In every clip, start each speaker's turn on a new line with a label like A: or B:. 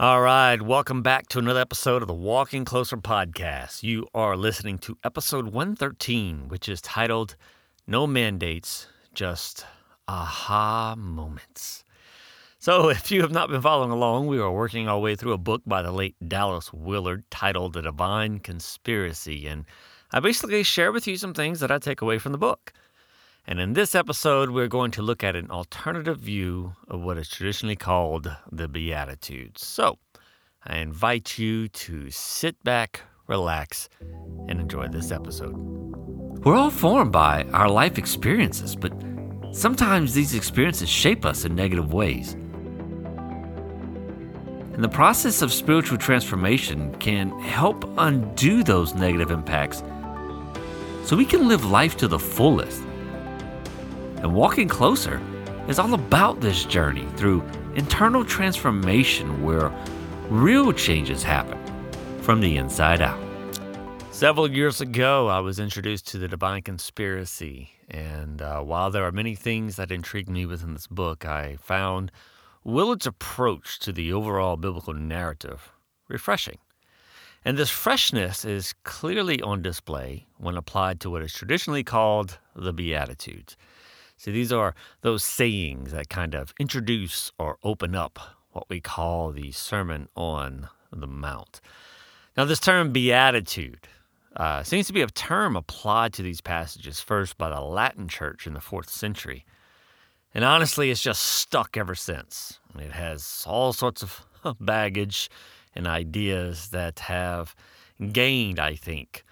A: All right, welcome back to another episode of the Walking Closer podcast. You are listening to episode 113, which is titled No Mandates, Just Aha Moments. So, if you have not been following along, we are working our way through a book by the late Dallas Willard titled The Divine Conspiracy. And I basically share with you some things that I take away from the book. And in this episode, we're going to look at an alternative view of what is traditionally called the Beatitudes. So, I invite you to sit back, relax, and enjoy this episode. We're all formed by our life experiences, but sometimes these experiences shape us in negative ways. And the process of spiritual transformation can help undo those negative impacts so we can live life to the fullest. And walking closer is all about this journey through internal transformation where real changes happen from the inside out. Several years ago, I was introduced to the Divine Conspiracy. And uh, while there are many things that intrigued me within this book, I found Willard's approach to the overall biblical narrative refreshing. And this freshness is clearly on display when applied to what is traditionally called the Beatitudes. See, these are those sayings that kind of introduce or open up what we call the Sermon on the Mount. Now, this term beatitude uh, seems to be a term applied to these passages first by the Latin church in the fourth century. And honestly, it's just stuck ever since. It has all sorts of baggage and ideas that have gained, I think,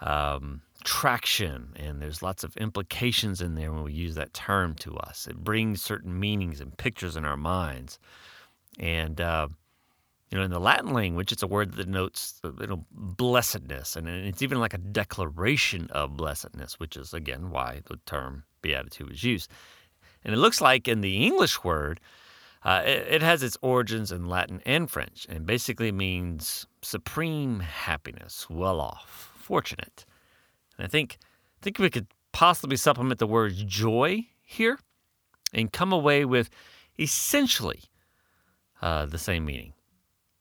A: um, traction. And there's lots of implications in there when we use that term to us. It brings certain meanings and pictures in our minds. And, uh, you know, in the Latin language, it's a word that denotes you know, blessedness. And it's even like a declaration of blessedness, which is, again, why the term beatitude is used. And it looks like in the English word, uh, it, it, has its origins in Latin and French, and basically means supreme happiness, well off, fortunate. And I think, I think we could possibly supplement the word joy here and come away with essentially uh, the same meaning.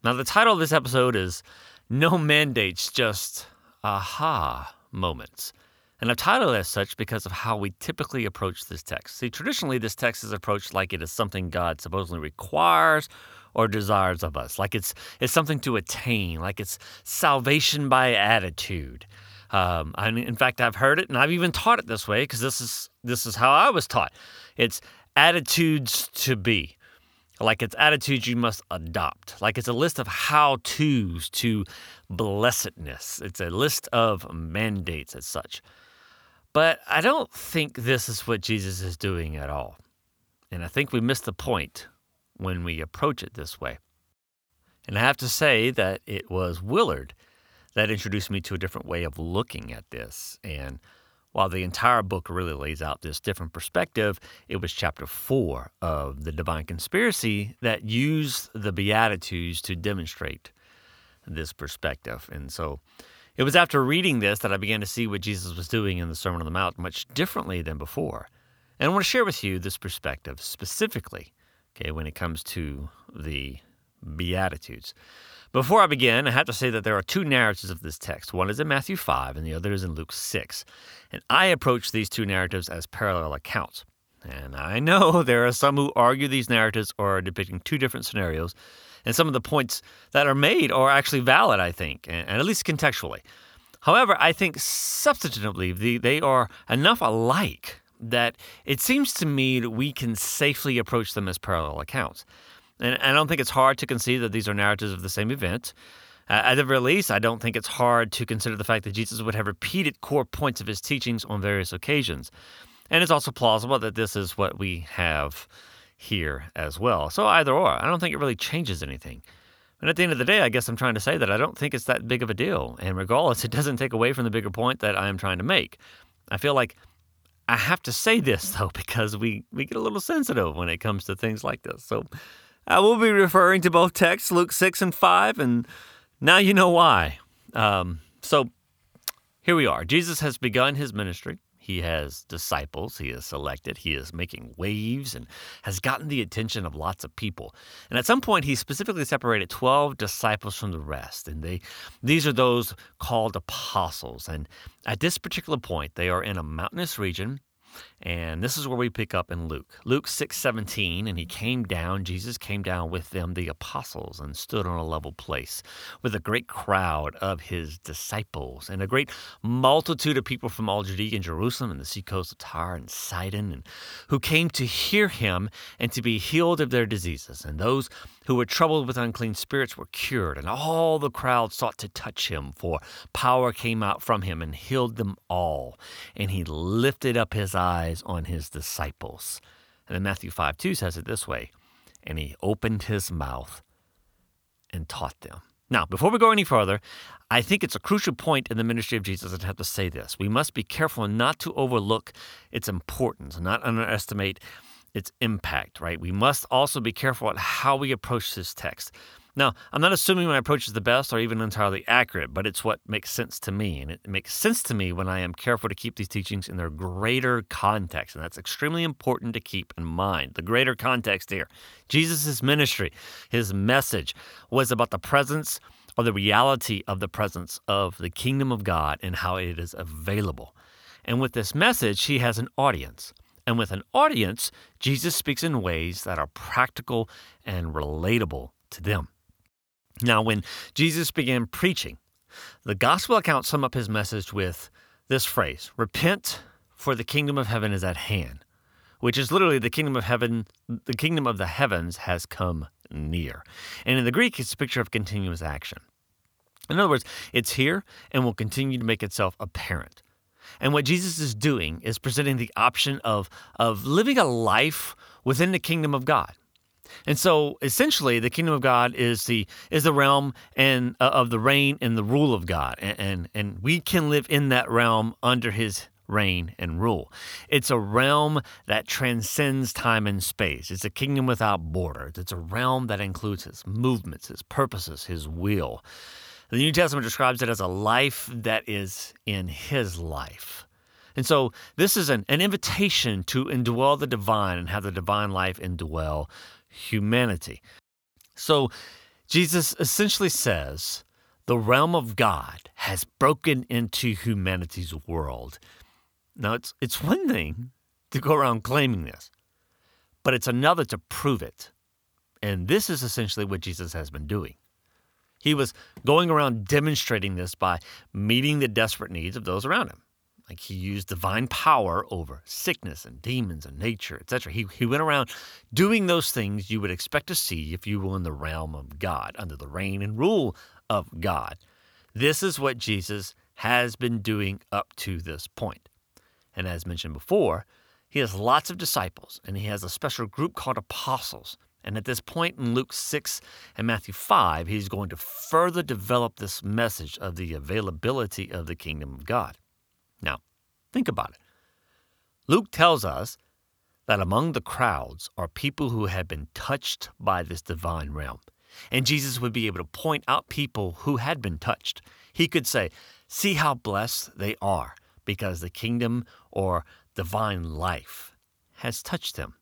A: Now, the title of this episode is No Mandates, Just Aha Moments. And I've titled it as such because of how we typically approach this text. See, traditionally, this text is approached like it is something God supposedly requires or desires of us, like it's, it's something to attain, like it's salvation by attitude. Um, mean, in fact, I've heard it, and I've even taught it this way because this is this is how I was taught. It's attitudes to be. Like it's attitudes you must adopt. Like it's a list of how to's to blessedness. It's a list of mandates as such. But I don't think this is what Jesus is doing at all. And I think we miss the point when we approach it this way. And I have to say that it was Willard that introduced me to a different way of looking at this. And while the entire book really lays out this different perspective, it was chapter four of The Divine Conspiracy that used the Beatitudes to demonstrate this perspective. And so it was after reading this that I began to see what Jesus was doing in the Sermon on the Mount much differently than before. And I want to share with you this perspective specifically, okay, when it comes to the Beatitudes. Before I begin, I have to say that there are two narratives of this text. One is in Matthew 5 and the other is in Luke 6. And I approach these two narratives as parallel accounts. And I know there are some who argue these narratives are depicting two different scenarios, and some of the points that are made are actually valid, I think, and, at least contextually. However, I think substantively they are enough alike that it seems to me that we can safely approach them as parallel accounts. And I don't think it's hard to concede that these are narratives of the same event. Uh, at the very least, I don't think it's hard to consider the fact that Jesus would have repeated core points of his teachings on various occasions. And it's also plausible that this is what we have here as well. So either or, I don't think it really changes anything. And at the end of the day, I guess I'm trying to say that I don't think it's that big of a deal. And regardless, it doesn't take away from the bigger point that I am trying to make. I feel like I have to say this though because we we get a little sensitive when it comes to things like this. So I will be referring to both texts, Luke 6 and 5, and now you know why. Um, so here we are. Jesus has begun his ministry. He has disciples he has selected. He is making waves and has gotten the attention of lots of people. And at some point, he specifically separated 12 disciples from the rest. And they, these are those called apostles. And at this particular point, they are in a mountainous region and this is where we pick up in Luke. Luke 6:17, and he came down, Jesus came down with them, the apostles, and stood on a level place with a great crowd of his disciples and a great multitude of people from all Judea and Jerusalem and the seacoast of Tyre and Sidon, and who came to hear him and to be healed of their diseases. And those who were troubled with unclean spirits were cured, and all the crowd sought to touch him, for power came out from him and healed them all. And he lifted up his eyes on his disciples. And then Matthew 5 2 says it this way And he opened his mouth and taught them. Now, before we go any further, I think it's a crucial point in the ministry of Jesus to have to say this. We must be careful not to overlook its importance, not underestimate its impact, right? We must also be careful at how we approach this text. Now, I'm not assuming my approach is the best or even entirely accurate, but it's what makes sense to me. And it makes sense to me when I am careful to keep these teachings in their greater context. And that's extremely important to keep in mind. The greater context here Jesus' ministry, his message was about the presence or the reality of the presence of the kingdom of God and how it is available. And with this message, he has an audience. And with an audience, Jesus speaks in ways that are practical and relatable to them. Now, when Jesus began preaching, the gospel accounts sum up his message with this phrase Repent, for the kingdom of heaven is at hand, which is literally the kingdom of heaven, the kingdom of the heavens has come near. And in the Greek, it's a picture of continuous action. In other words, it's here and will continue to make itself apparent. And what Jesus is doing is presenting the option of, of living a life within the kingdom of God. And so essentially the kingdom of God is the is the realm and uh, of the reign and the rule of God. And, and and we can live in that realm under his reign and rule. It's a realm that transcends time and space. It's a kingdom without borders. It's a realm that includes his movements, his purposes, his will. The New Testament describes it as a life that is in his life. And so this is an, an invitation to indwell the divine and have the divine life indwell humanity. So Jesus essentially says the realm of God has broken into humanity's world. Now, it's, it's one thing to go around claiming this, but it's another to prove it. And this is essentially what Jesus has been doing. He was going around demonstrating this by meeting the desperate needs of those around him. Like he used divine power over sickness and demons and nature, etc. He, he went around doing those things you would expect to see if you were in the realm of God, under the reign and rule of God. This is what Jesus has been doing up to this point. And as mentioned before, he has lots of disciples, and he has a special group called apostles. And at this point in Luke 6 and Matthew 5, he's going to further develop this message of the availability of the kingdom of God. Now, think about it. Luke tells us that among the crowds are people who had been touched by this divine realm. And Jesus would be able to point out people who had been touched. He could say, See how blessed they are because the kingdom or divine life has touched them.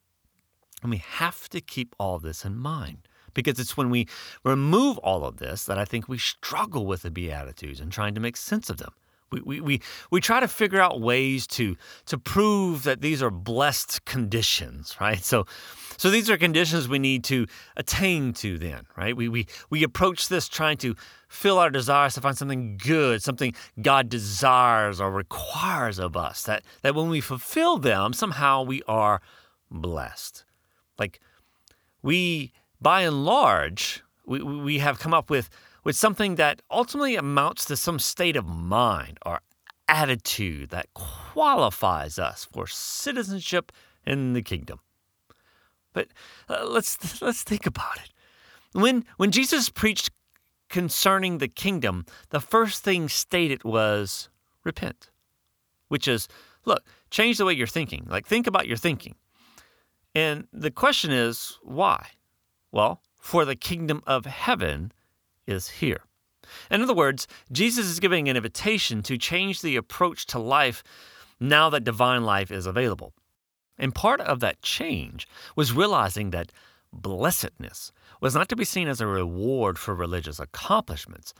A: And we have to keep all this in mind because it's when we remove all of this that I think we struggle with the Beatitudes and trying to make sense of them. We, we, we, we try to figure out ways to, to prove that these are blessed conditions, right? So, so these are conditions we need to attain to then, right? We, we, we approach this trying to fill our desires to find something good, something God desires or requires of us, that, that when we fulfill them, somehow we are blessed. Like we, by and large, we, we have come up with, with something that ultimately amounts to some state of mind or attitude that qualifies us for citizenship in the kingdom. But uh, let's let's think about it. When when Jesus preached concerning the kingdom, the first thing stated was repent, which is look, change the way you're thinking. Like think about your thinking. And the question is, why? Well, for the kingdom of heaven is here. In other words, Jesus is giving an invitation to change the approach to life now that divine life is available. And part of that change was realizing that blessedness was not to be seen as a reward for religious accomplishments,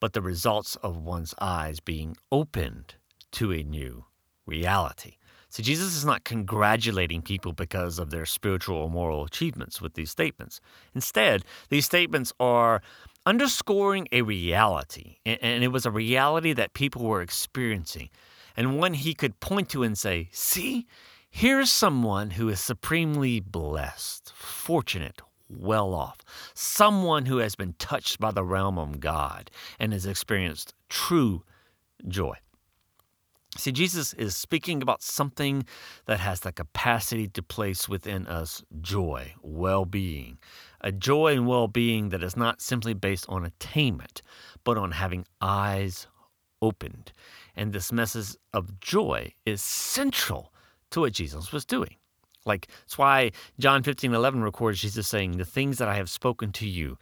A: but the results of one's eyes being opened to a new reality. So Jesus is not congratulating people because of their spiritual or moral achievements with these statements. Instead, these statements are underscoring a reality, and it was a reality that people were experiencing, and one he could point to and say, See, here's someone who is supremely blessed, fortunate, well off, someone who has been touched by the realm of God and has experienced true joy. See, Jesus is speaking about something that has the capacity to place within us joy, well being. A joy and well being that is not simply based on attainment, but on having eyes opened. And this message of joy is central to what Jesus was doing. Like, it's why John 15 11 records Jesus saying, The things that I have spoken to you,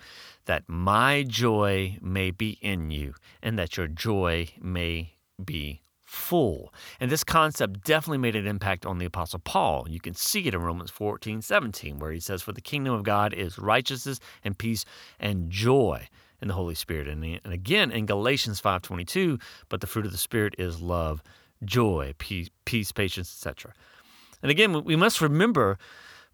A: that my joy may be in you, and that your joy may be full. And this concept definitely made an impact on the Apostle Paul. You can see it in Romans 14, 17, where he says, For the kingdom of God is righteousness and peace and joy in the Holy Spirit. And, and again in Galatians 5.22, but the fruit of the Spirit is love, joy, peace, peace patience, etc. And again, we must remember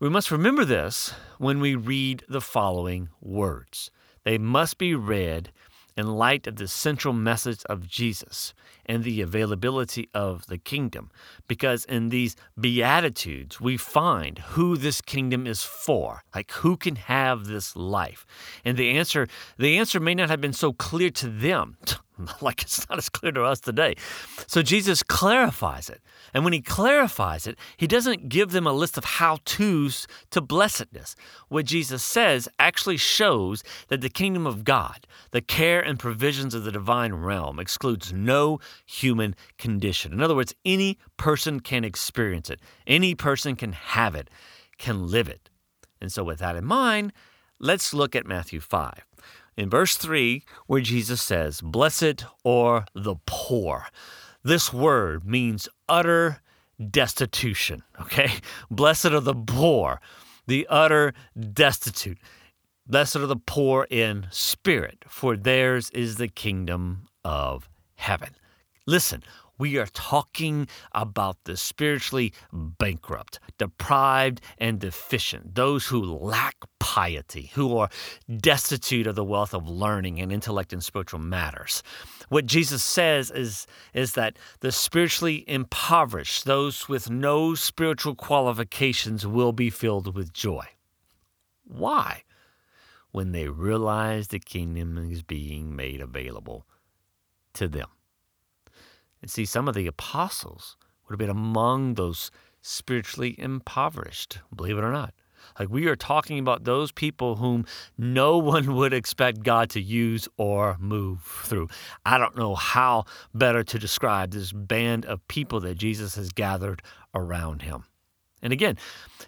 A: we must remember this when we read the following words. They must be read in light of the central message of Jesus and the availability of the kingdom. Because in these Beatitudes, we find who this kingdom is for, like who can have this life. And the answer, the answer may not have been so clear to them. like it's not as clear to us today. So Jesus clarifies it. And when he clarifies it, he doesn't give them a list of how to's to blessedness. What Jesus says actually shows that the kingdom of God, the care and provisions of the divine realm, excludes no human condition. In other words, any person can experience it, any person can have it, can live it. And so, with that in mind, let's look at Matthew 5 in verse 3, where Jesus says, Blessed are the poor. This word means utter destitution, okay? Blessed are the poor, the utter destitute. Blessed are the poor in spirit, for theirs is the kingdom of heaven. Listen, we are talking about the spiritually bankrupt, deprived, and deficient, those who lack piety, who are destitute of the wealth of learning and intellect and spiritual matters. What Jesus says is, is that the spiritually impoverished, those with no spiritual qualifications, will be filled with joy. Why? When they realize the kingdom is being made available to them. And see, some of the apostles would have been among those spiritually impoverished, believe it or not. Like we are talking about those people whom no one would expect God to use or move through. I don't know how better to describe this band of people that Jesus has gathered around him. And again,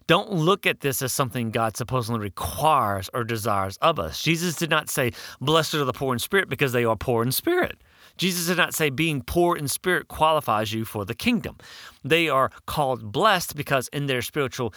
A: don't look at this as something God supposedly requires or desires of us. Jesus did not say, Blessed are the poor in spirit because they are poor in spirit. Jesus did not say being poor in spirit qualifies you for the kingdom. They are called blessed because in their spiritual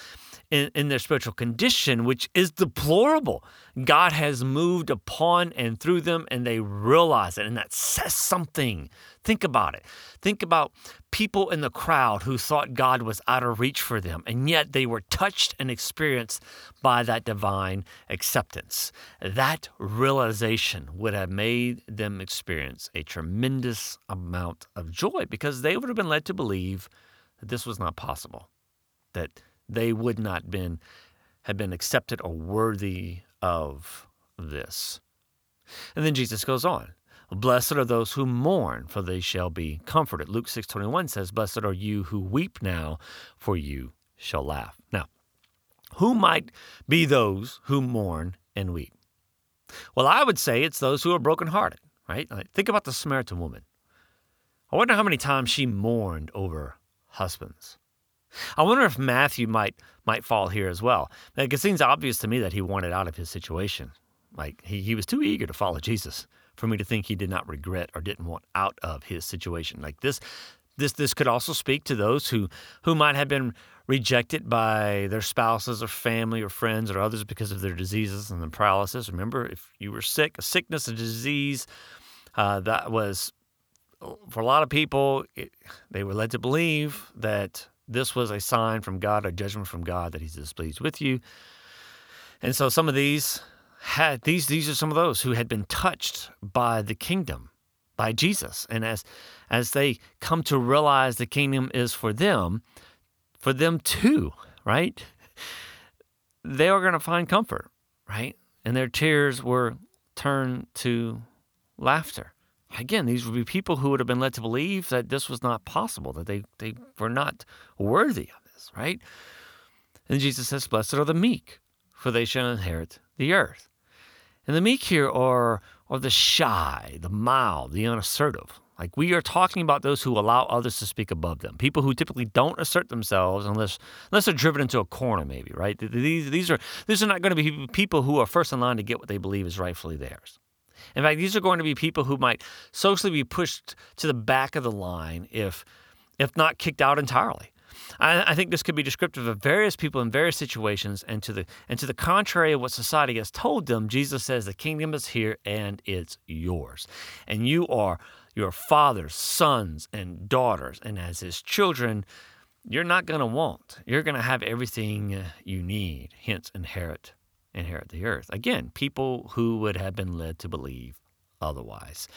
A: in, in their spiritual condition, which is deplorable, God has moved upon and through them and they realize it. And that says something. Think about it. Think about people in the crowd who thought God was out of reach for them, and yet they were touched and experienced by that divine acceptance. That realization would have made them experience a tremendous amount of joy because they would have been led to believe that this was not possible, that they would not been have been accepted or worthy of this. And then Jesus goes on. Blessed are those who mourn, for they shall be comforted. Luke 6:21 says, "Blessed are you who weep now, for you shall laugh." Now, who might be those who mourn and weep? Well, I would say it's those who are brokenhearted, right? Think about the Samaritan woman. I wonder how many times she mourned over husbands. I wonder if Matthew might might fall here as well. Like it seems obvious to me that he wanted out of his situation. Like he, he was too eager to follow Jesus for me to think he did not regret or didn't want out of his situation. Like this This this could also speak to those who who might have been rejected by their spouses or family or friends or others because of their diseases and the paralysis. Remember, if you were sick, a sickness, a disease, uh, that was for a lot of people. It, they were led to believe that this was a sign from God, a judgment from God that He's displeased with you. And so some of these had these these are some of those who had been touched by the kingdom, by Jesus. And as as they come to realize the kingdom is for them, for them too, right? They are going to find comfort, right? And their tears were turned to laughter. Again, these would be people who would have been led to believe that this was not possible, that they, they were not worthy of this, right? And Jesus says, Blessed are the meek, for they shall inherit the earth. And the meek here are, are the shy, the mild, the unassertive. Like we are talking about those who allow others to speak above them, people who typically don't assert themselves unless unless they're driven into a corner, maybe, right? These these are these are not going to be people who are first in line to get what they believe is rightfully theirs. In fact, these are going to be people who might socially be pushed to the back of the line if if not kicked out entirely. I, I, think this could be descriptive of various people in various situations, and to the and to the contrary of what society has told them, Jesus says the kingdom is here and it's yours, and you are your fathers, sons, and daughters, and as his children, you're not going to want. You're going to have everything uh, you need. Hence, inherit inherit the earth. Again, people who would have been led to believe otherwise.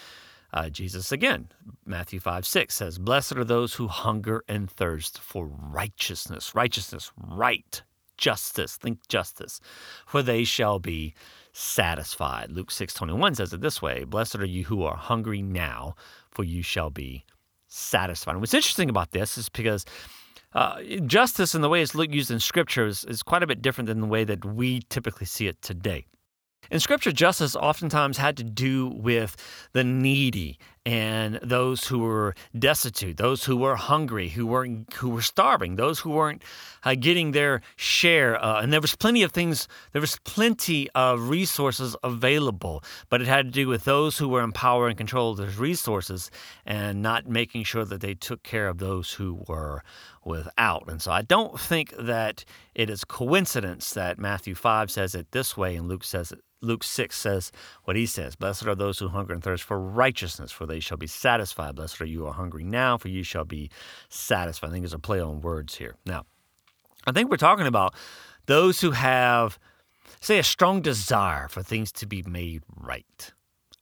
A: Uh, Jesus again, Matthew 5 6 says, Blessed are those who hunger and thirst for righteousness, righteousness, right, justice, think justice, for they shall be satisfied. Luke 6 21 says it this way Blessed are you who are hungry now, for you shall be satisfied. And what's interesting about this is because uh, justice and the way it's used in Scripture is, is quite a bit different than the way that we typically see it today. In Scripture, justice oftentimes had to do with the needy and those who were destitute, those who were hungry, who were who were starving, those who weren't uh, getting their share. Uh, and there was plenty of things. There was plenty of resources available, but it had to do with those who were in power and control of those resources, and not making sure that they took care of those who were without. And so I don't think that it is coincidence that Matthew 5 says it this way and Luke says it Luke 6 says what he says Blessed are those who hunger and thirst for righteousness, for they shall be satisfied. Blessed are you who are hungry now, for you shall be satisfied. I think there's a play on words here. Now, I think we're talking about those who have, say, a strong desire for things to be made right.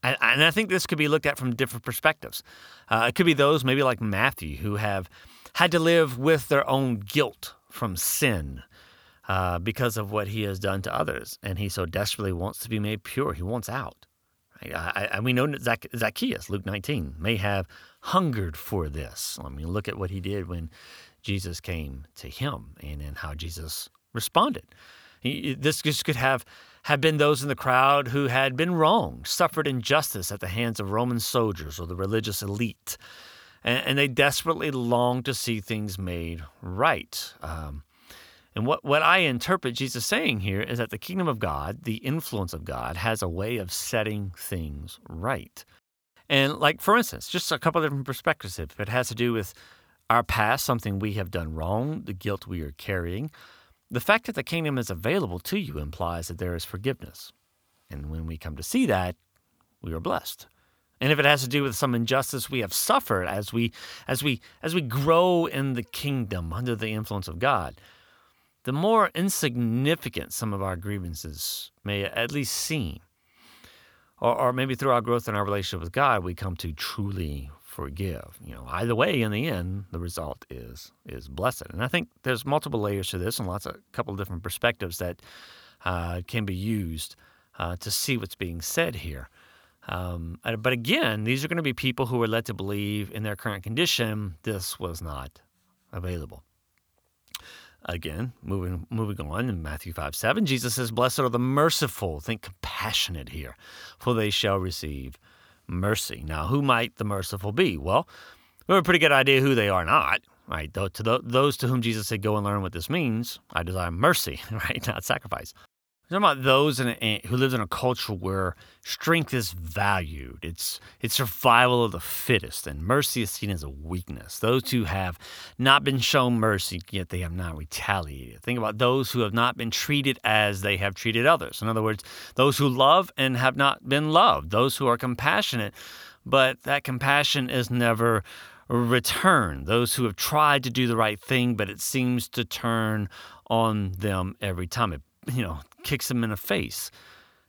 A: And, and I think this could be looked at from different perspectives. Uh, it could be those, maybe like Matthew, who have had to live with their own guilt from sin uh, because of what he has done to others. And he so desperately wants to be made pure. He wants out. Right? I, I, we know Zac- Zacchaeus, Luke 19, may have hungered for this. I mean, look at what he did when Jesus came to him and, and how Jesus responded. He, this could have, have been those in the crowd who had been wronged, suffered injustice at the hands of Roman soldiers or the religious elite. And, and they desperately longed to see things made right. Um, and what, what I interpret Jesus saying here is that the kingdom of God, the influence of God, has a way of setting things right. And, like, for instance, just a couple of different perspectives. If it has to do with our past, something we have done wrong, the guilt we are carrying, the fact that the kingdom is available to you implies that there is forgiveness. And when we come to see that, we are blessed. And if it has to do with some injustice we have suffered as we as we as we grow in the kingdom under the influence of God, the more insignificant some of our grievances may at least seem. Or, or maybe through our growth in our relationship with God, we come to truly forgive. You know, either way, in the end, the result is is blessed. And I think there's multiple layers to this, and lots of a couple of different perspectives that uh, can be used uh, to see what's being said here. Um, but again, these are going to be people who are led to believe in their current condition this was not available. Again, moving moving on in Matthew 5 7, Jesus says, Blessed are the merciful, think compassionate here, for they shall receive mercy. Now, who might the merciful be? Well, we have a pretty good idea who they are not, right? To those to whom Jesus said, Go and learn what this means, I desire mercy, right? Not sacrifice. We're talking about those in a, who live in a culture where strength is valued. It's it's survival of the fittest, and mercy is seen as a weakness. Those who have not been shown mercy, yet they have not retaliated. Think about those who have not been treated as they have treated others. In other words, those who love and have not been loved. Those who are compassionate, but that compassion is never returned. Those who have tried to do the right thing, but it seems to turn on them every time. It you know kicks them in the face.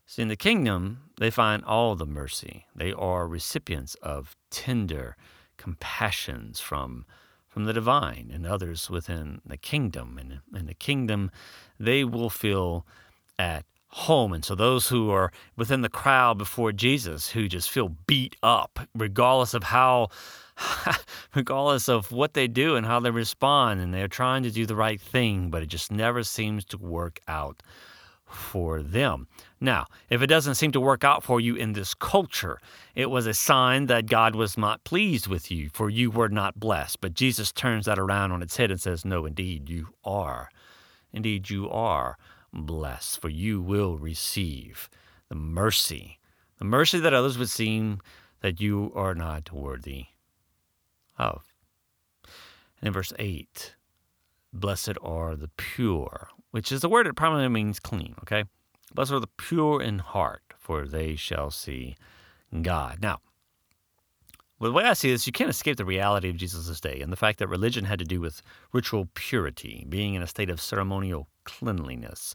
A: See, in the kingdom, they find all the mercy. They are recipients of tender compassions from from the divine and others within the kingdom. And in the kingdom, they will feel at home. And so those who are within the crowd before Jesus who just feel beat up, regardless of how regardless of what they do and how they respond, and they're trying to do the right thing, but it just never seems to work out for them. Now, if it doesn't seem to work out for you in this culture, it was a sign that God was not pleased with you, for you were not blessed. But Jesus turns that around on its head and says, No, indeed, you are. Indeed, you are blessed, for you will receive the mercy, the mercy that others would seem that you are not worthy of. And in verse 8, blessed are the pure, which is the word that primarily means clean, okay? Blessed are the pure in heart, for they shall see God. Now, well, the way I see this, you can't escape the reality of Jesus' day and the fact that religion had to do with ritual purity, being in a state of ceremonial cleanliness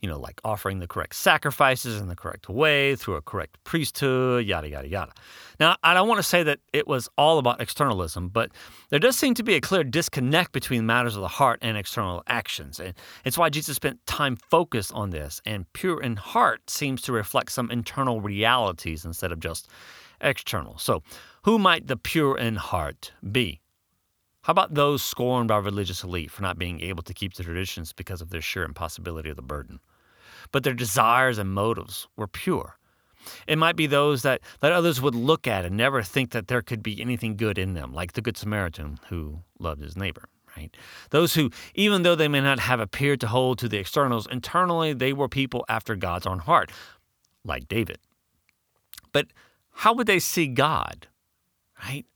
A: you know, like offering the correct sacrifices in the correct way through a correct priesthood, yada, yada, yada. Now, I don't want to say that it was all about externalism, but there does seem to be a clear disconnect between matters of the heart and external actions. And it's why Jesus spent time focused on this. And pure in heart seems to reflect some internal realities instead of just external. So, who might the pure in heart be? How about those scorned by religious elite for not being able to keep the traditions because of their sheer impossibility of the burden? But their desires and motives were pure. It might be those that, that others would look at and never think that there could be anything good in them, like the Good Samaritan who loved his neighbor, right? Those who, even though they may not have appeared to hold to the externals, internally they were people after God's own heart, like David. But how would they see God, right?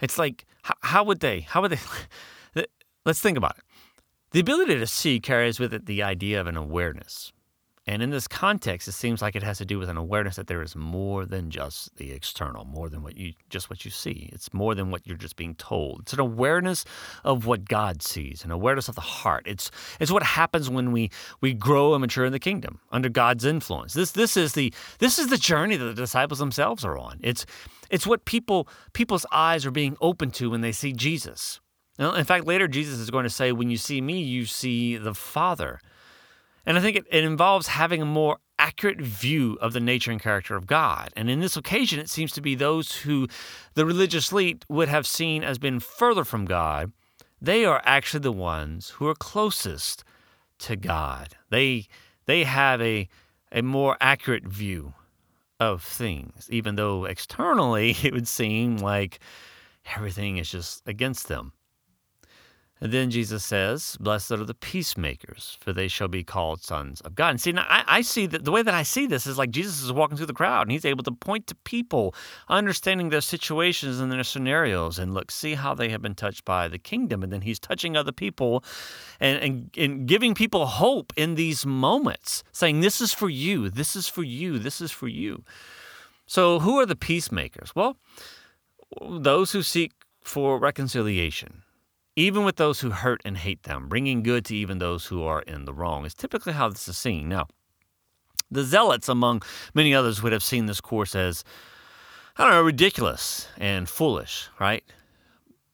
A: It's like, how, how would they, how would they, let's think about it. The ability to see carries with it the idea of an awareness, and in this context, it seems like it has to do with an awareness that there is more than just the external, more than what you just what you see. It's more than what you're just being told. It's an awareness of what God sees, an awareness of the heart. It's it's what happens when we we grow and mature in the kingdom under God's influence. This this is the this is the journey that the disciples themselves are on. It's it's what people people's eyes are being open to when they see Jesus. Now, In fact, later Jesus is going to say, "When you see me, you see the Father." And I think it, it involves having a more accurate view of the nature and character of God. And in this occasion, it seems to be those who the religious elite would have seen as being further from God. They are actually the ones who are closest to God. They they have a a more accurate view of things, even though externally it would seem like everything is just against them. And then Jesus says, Blessed are the peacemakers, for they shall be called sons of God. And see, now I, I, see that the way that I see this is like Jesus is walking through the crowd and he's able to point to people, understanding their situations and their scenarios, and look, see how they have been touched by the kingdom. And then he's touching other people and, and, and giving people hope in these moments, saying, This is for you, this is for you, this is for you. So, who are the peacemakers? Well, those who seek for reconciliation even with those who hurt and hate them, bringing good to even those who are in the wrong, is typically how this is seen. Now, the zealots, among many others, would have seen this course as, I don't know, ridiculous and foolish, right?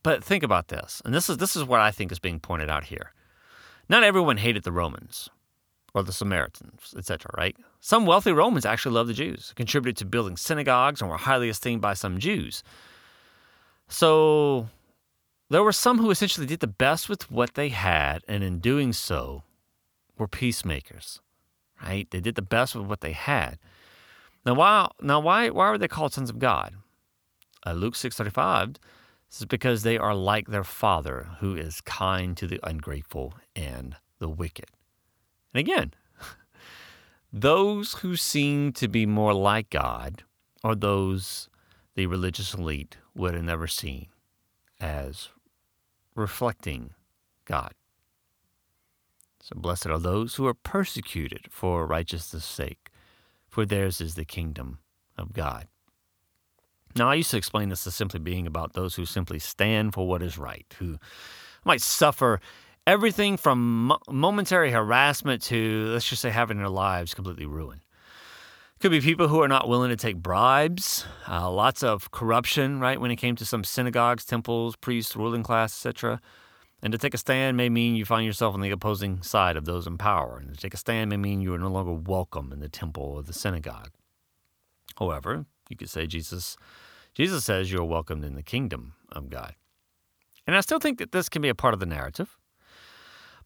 A: But think about this, and this is this is what I think is being pointed out here. Not everyone hated the Romans or the Samaritans, etc., right? Some wealthy Romans actually loved the Jews, contributed to building synagogues, and were highly esteemed by some Jews. So there were some who essentially did the best with what they had, and in doing so, were peacemakers. Right? They did the best with what they had. Now, why? Now, why? Why were they called sons of God? Uh, Luke six thirty five. This is because they are like their Father, who is kind to the ungrateful and the wicked. And again, those who seem to be more like God are those the religious elite would have never seen as reflecting God. So blessed are those who are persecuted for righteousness' sake, for theirs is the kingdom of God. Now, I used to explain this as simply being about those who simply stand for what is right, who might suffer everything from momentary harassment to, let's just say, having their lives completely ruined. Could be people who are not willing to take bribes, uh, lots of corruption, right, when it came to some synagogues, temples, priests, ruling class, etc. And to take a stand may mean you find yourself on the opposing side of those in power. And to take a stand may mean you are no longer welcome in the temple or the synagogue. However, you could say Jesus Jesus says you're welcomed in the kingdom of God. And I still think that this can be a part of the narrative.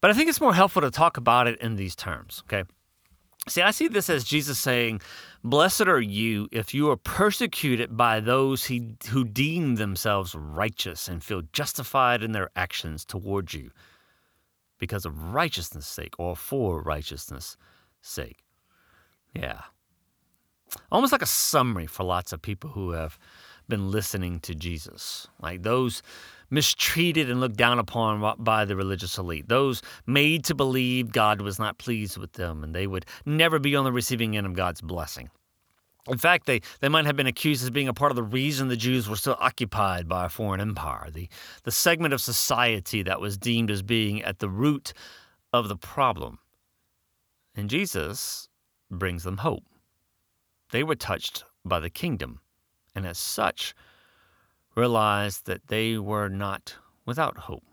A: But I think it's more helpful to talk about it in these terms, okay? See, I see this as Jesus saying, Blessed are you if you are persecuted by those who, who deem themselves righteous and feel justified in their actions towards you because of righteousness' sake or for righteousness' sake. Yeah. Almost like a summary for lots of people who have been listening to Jesus. Like those mistreated and looked down upon by the religious elite, those made to believe God was not pleased with them and they would never be on the receiving end of God's blessing. In fact, they, they might have been accused as being a part of the reason the Jews were still occupied by a foreign empire, the, the segment of society that was deemed as being at the root of the problem. And Jesus brings them hope. They were touched by the kingdom, and as such, realized that they were not without hope,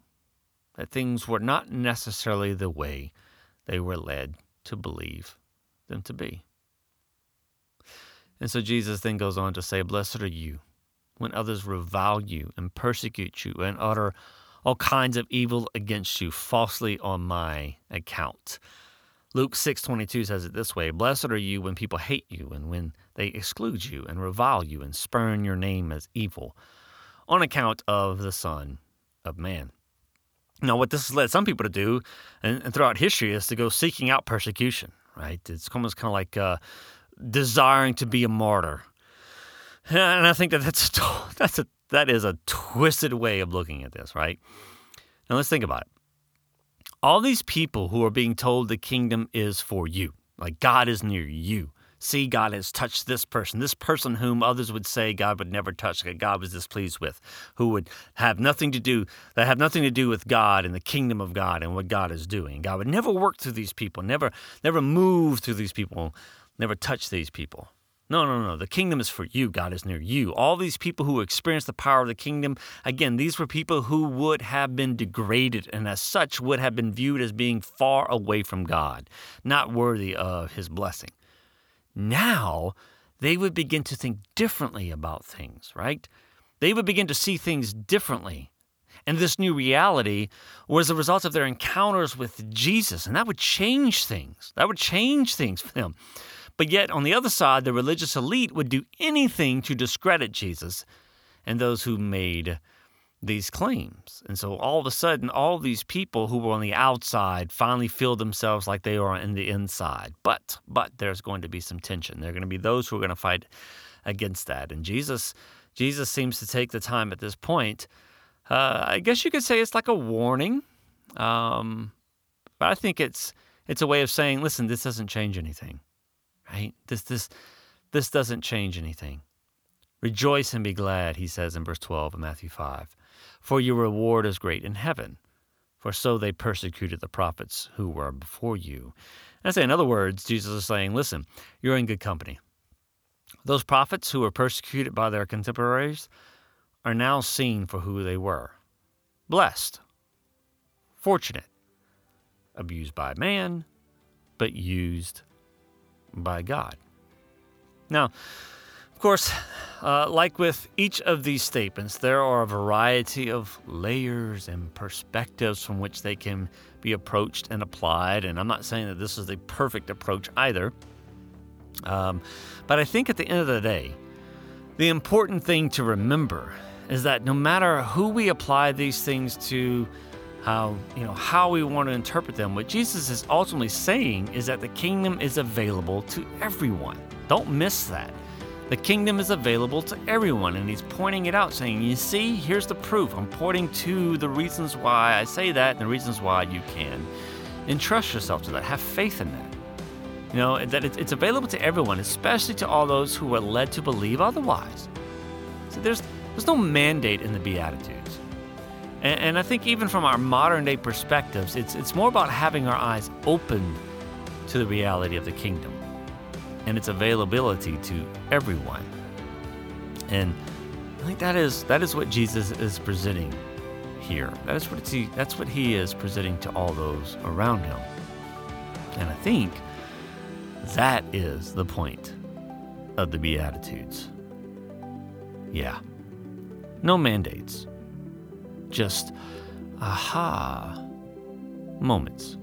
A: that things were not necessarily the way they were led to believe them to be. And so Jesus then goes on to say, Blessed are you when others revile you and persecute you and utter all kinds of evil against you falsely on my account. Luke 6:22 says it this way, Blessed are you when people hate you and when they exclude you and revile you and spurn your name as evil on account of the Son of Man. Now, what this has led some people to do, and, and throughout history, is to go seeking out persecution. Right? It's almost kind of like uh, desiring to be a martyr, and I think that that's that's a that is a twisted way of looking at this. Right? Now, let's think about it. All these people who are being told the kingdom is for you, like God is near you see God has touched this person, this person whom others would say God would never touch, that God was displeased with, who would have nothing to do, that have nothing to do with God and the kingdom of God and what God is doing. God would never work through these people, never, never move through these people, never touch these people. No, no, no. The kingdom is for you. God is near you. All these people who experienced the power of the kingdom, again, these were people who would have been degraded and as such would have been viewed as being far away from God, not worthy of his blessing. Now they would begin to think differently about things, right? They would begin to see things differently. And this new reality was the result of their encounters with Jesus, and that would change things. That would change things for them. But yet, on the other side, the religious elite would do anything to discredit Jesus and those who made these claims. And so all of a sudden, all these people who were on the outside finally feel themselves like they are in the inside. But but there's going to be some tension. There are going to be those who are going to fight against that. And Jesus Jesus seems to take the time at this point. Uh, I guess you could say it's like a warning. Um, but I think it's it's a way of saying, listen, this doesn't change anything. Right? This this this doesn't change anything. Rejoice and be glad, he says in verse 12 of Matthew 5 for your reward is great in heaven. For so they persecuted the prophets who were before you. And I say, in other words, Jesus is saying, listen, you're in good company. Those prophets who were persecuted by their contemporaries are now seen for who they were blessed, fortunate, abused by man, but used by God. Now, course, uh, like with each of these statements, there are a variety of layers and perspectives from which they can be approached and applied. And I'm not saying that this is the perfect approach either. Um, but I think at the end of the day, the important thing to remember is that no matter who we apply these things to, how you know how we want to interpret them. What Jesus is ultimately saying is that the kingdom is available to everyone. Don't miss that. The kingdom is available to everyone, and he's pointing it out, saying, You see, here's the proof. I'm pointing to the reasons why I say that and the reasons why you can entrust yourself to that. Have faith in that. You know, that it's available to everyone, especially to all those who are led to believe otherwise. So there's, there's no mandate in the Beatitudes. And, and I think even from our modern day perspectives, it's, it's more about having our eyes open to the reality of the kingdom and its availability to everyone. And I think that is that is what Jesus is presenting here. That is what he that's what he is presenting to all those around him. And I think that is the point of the Beatitudes. Yeah. No mandates. Just aha moments.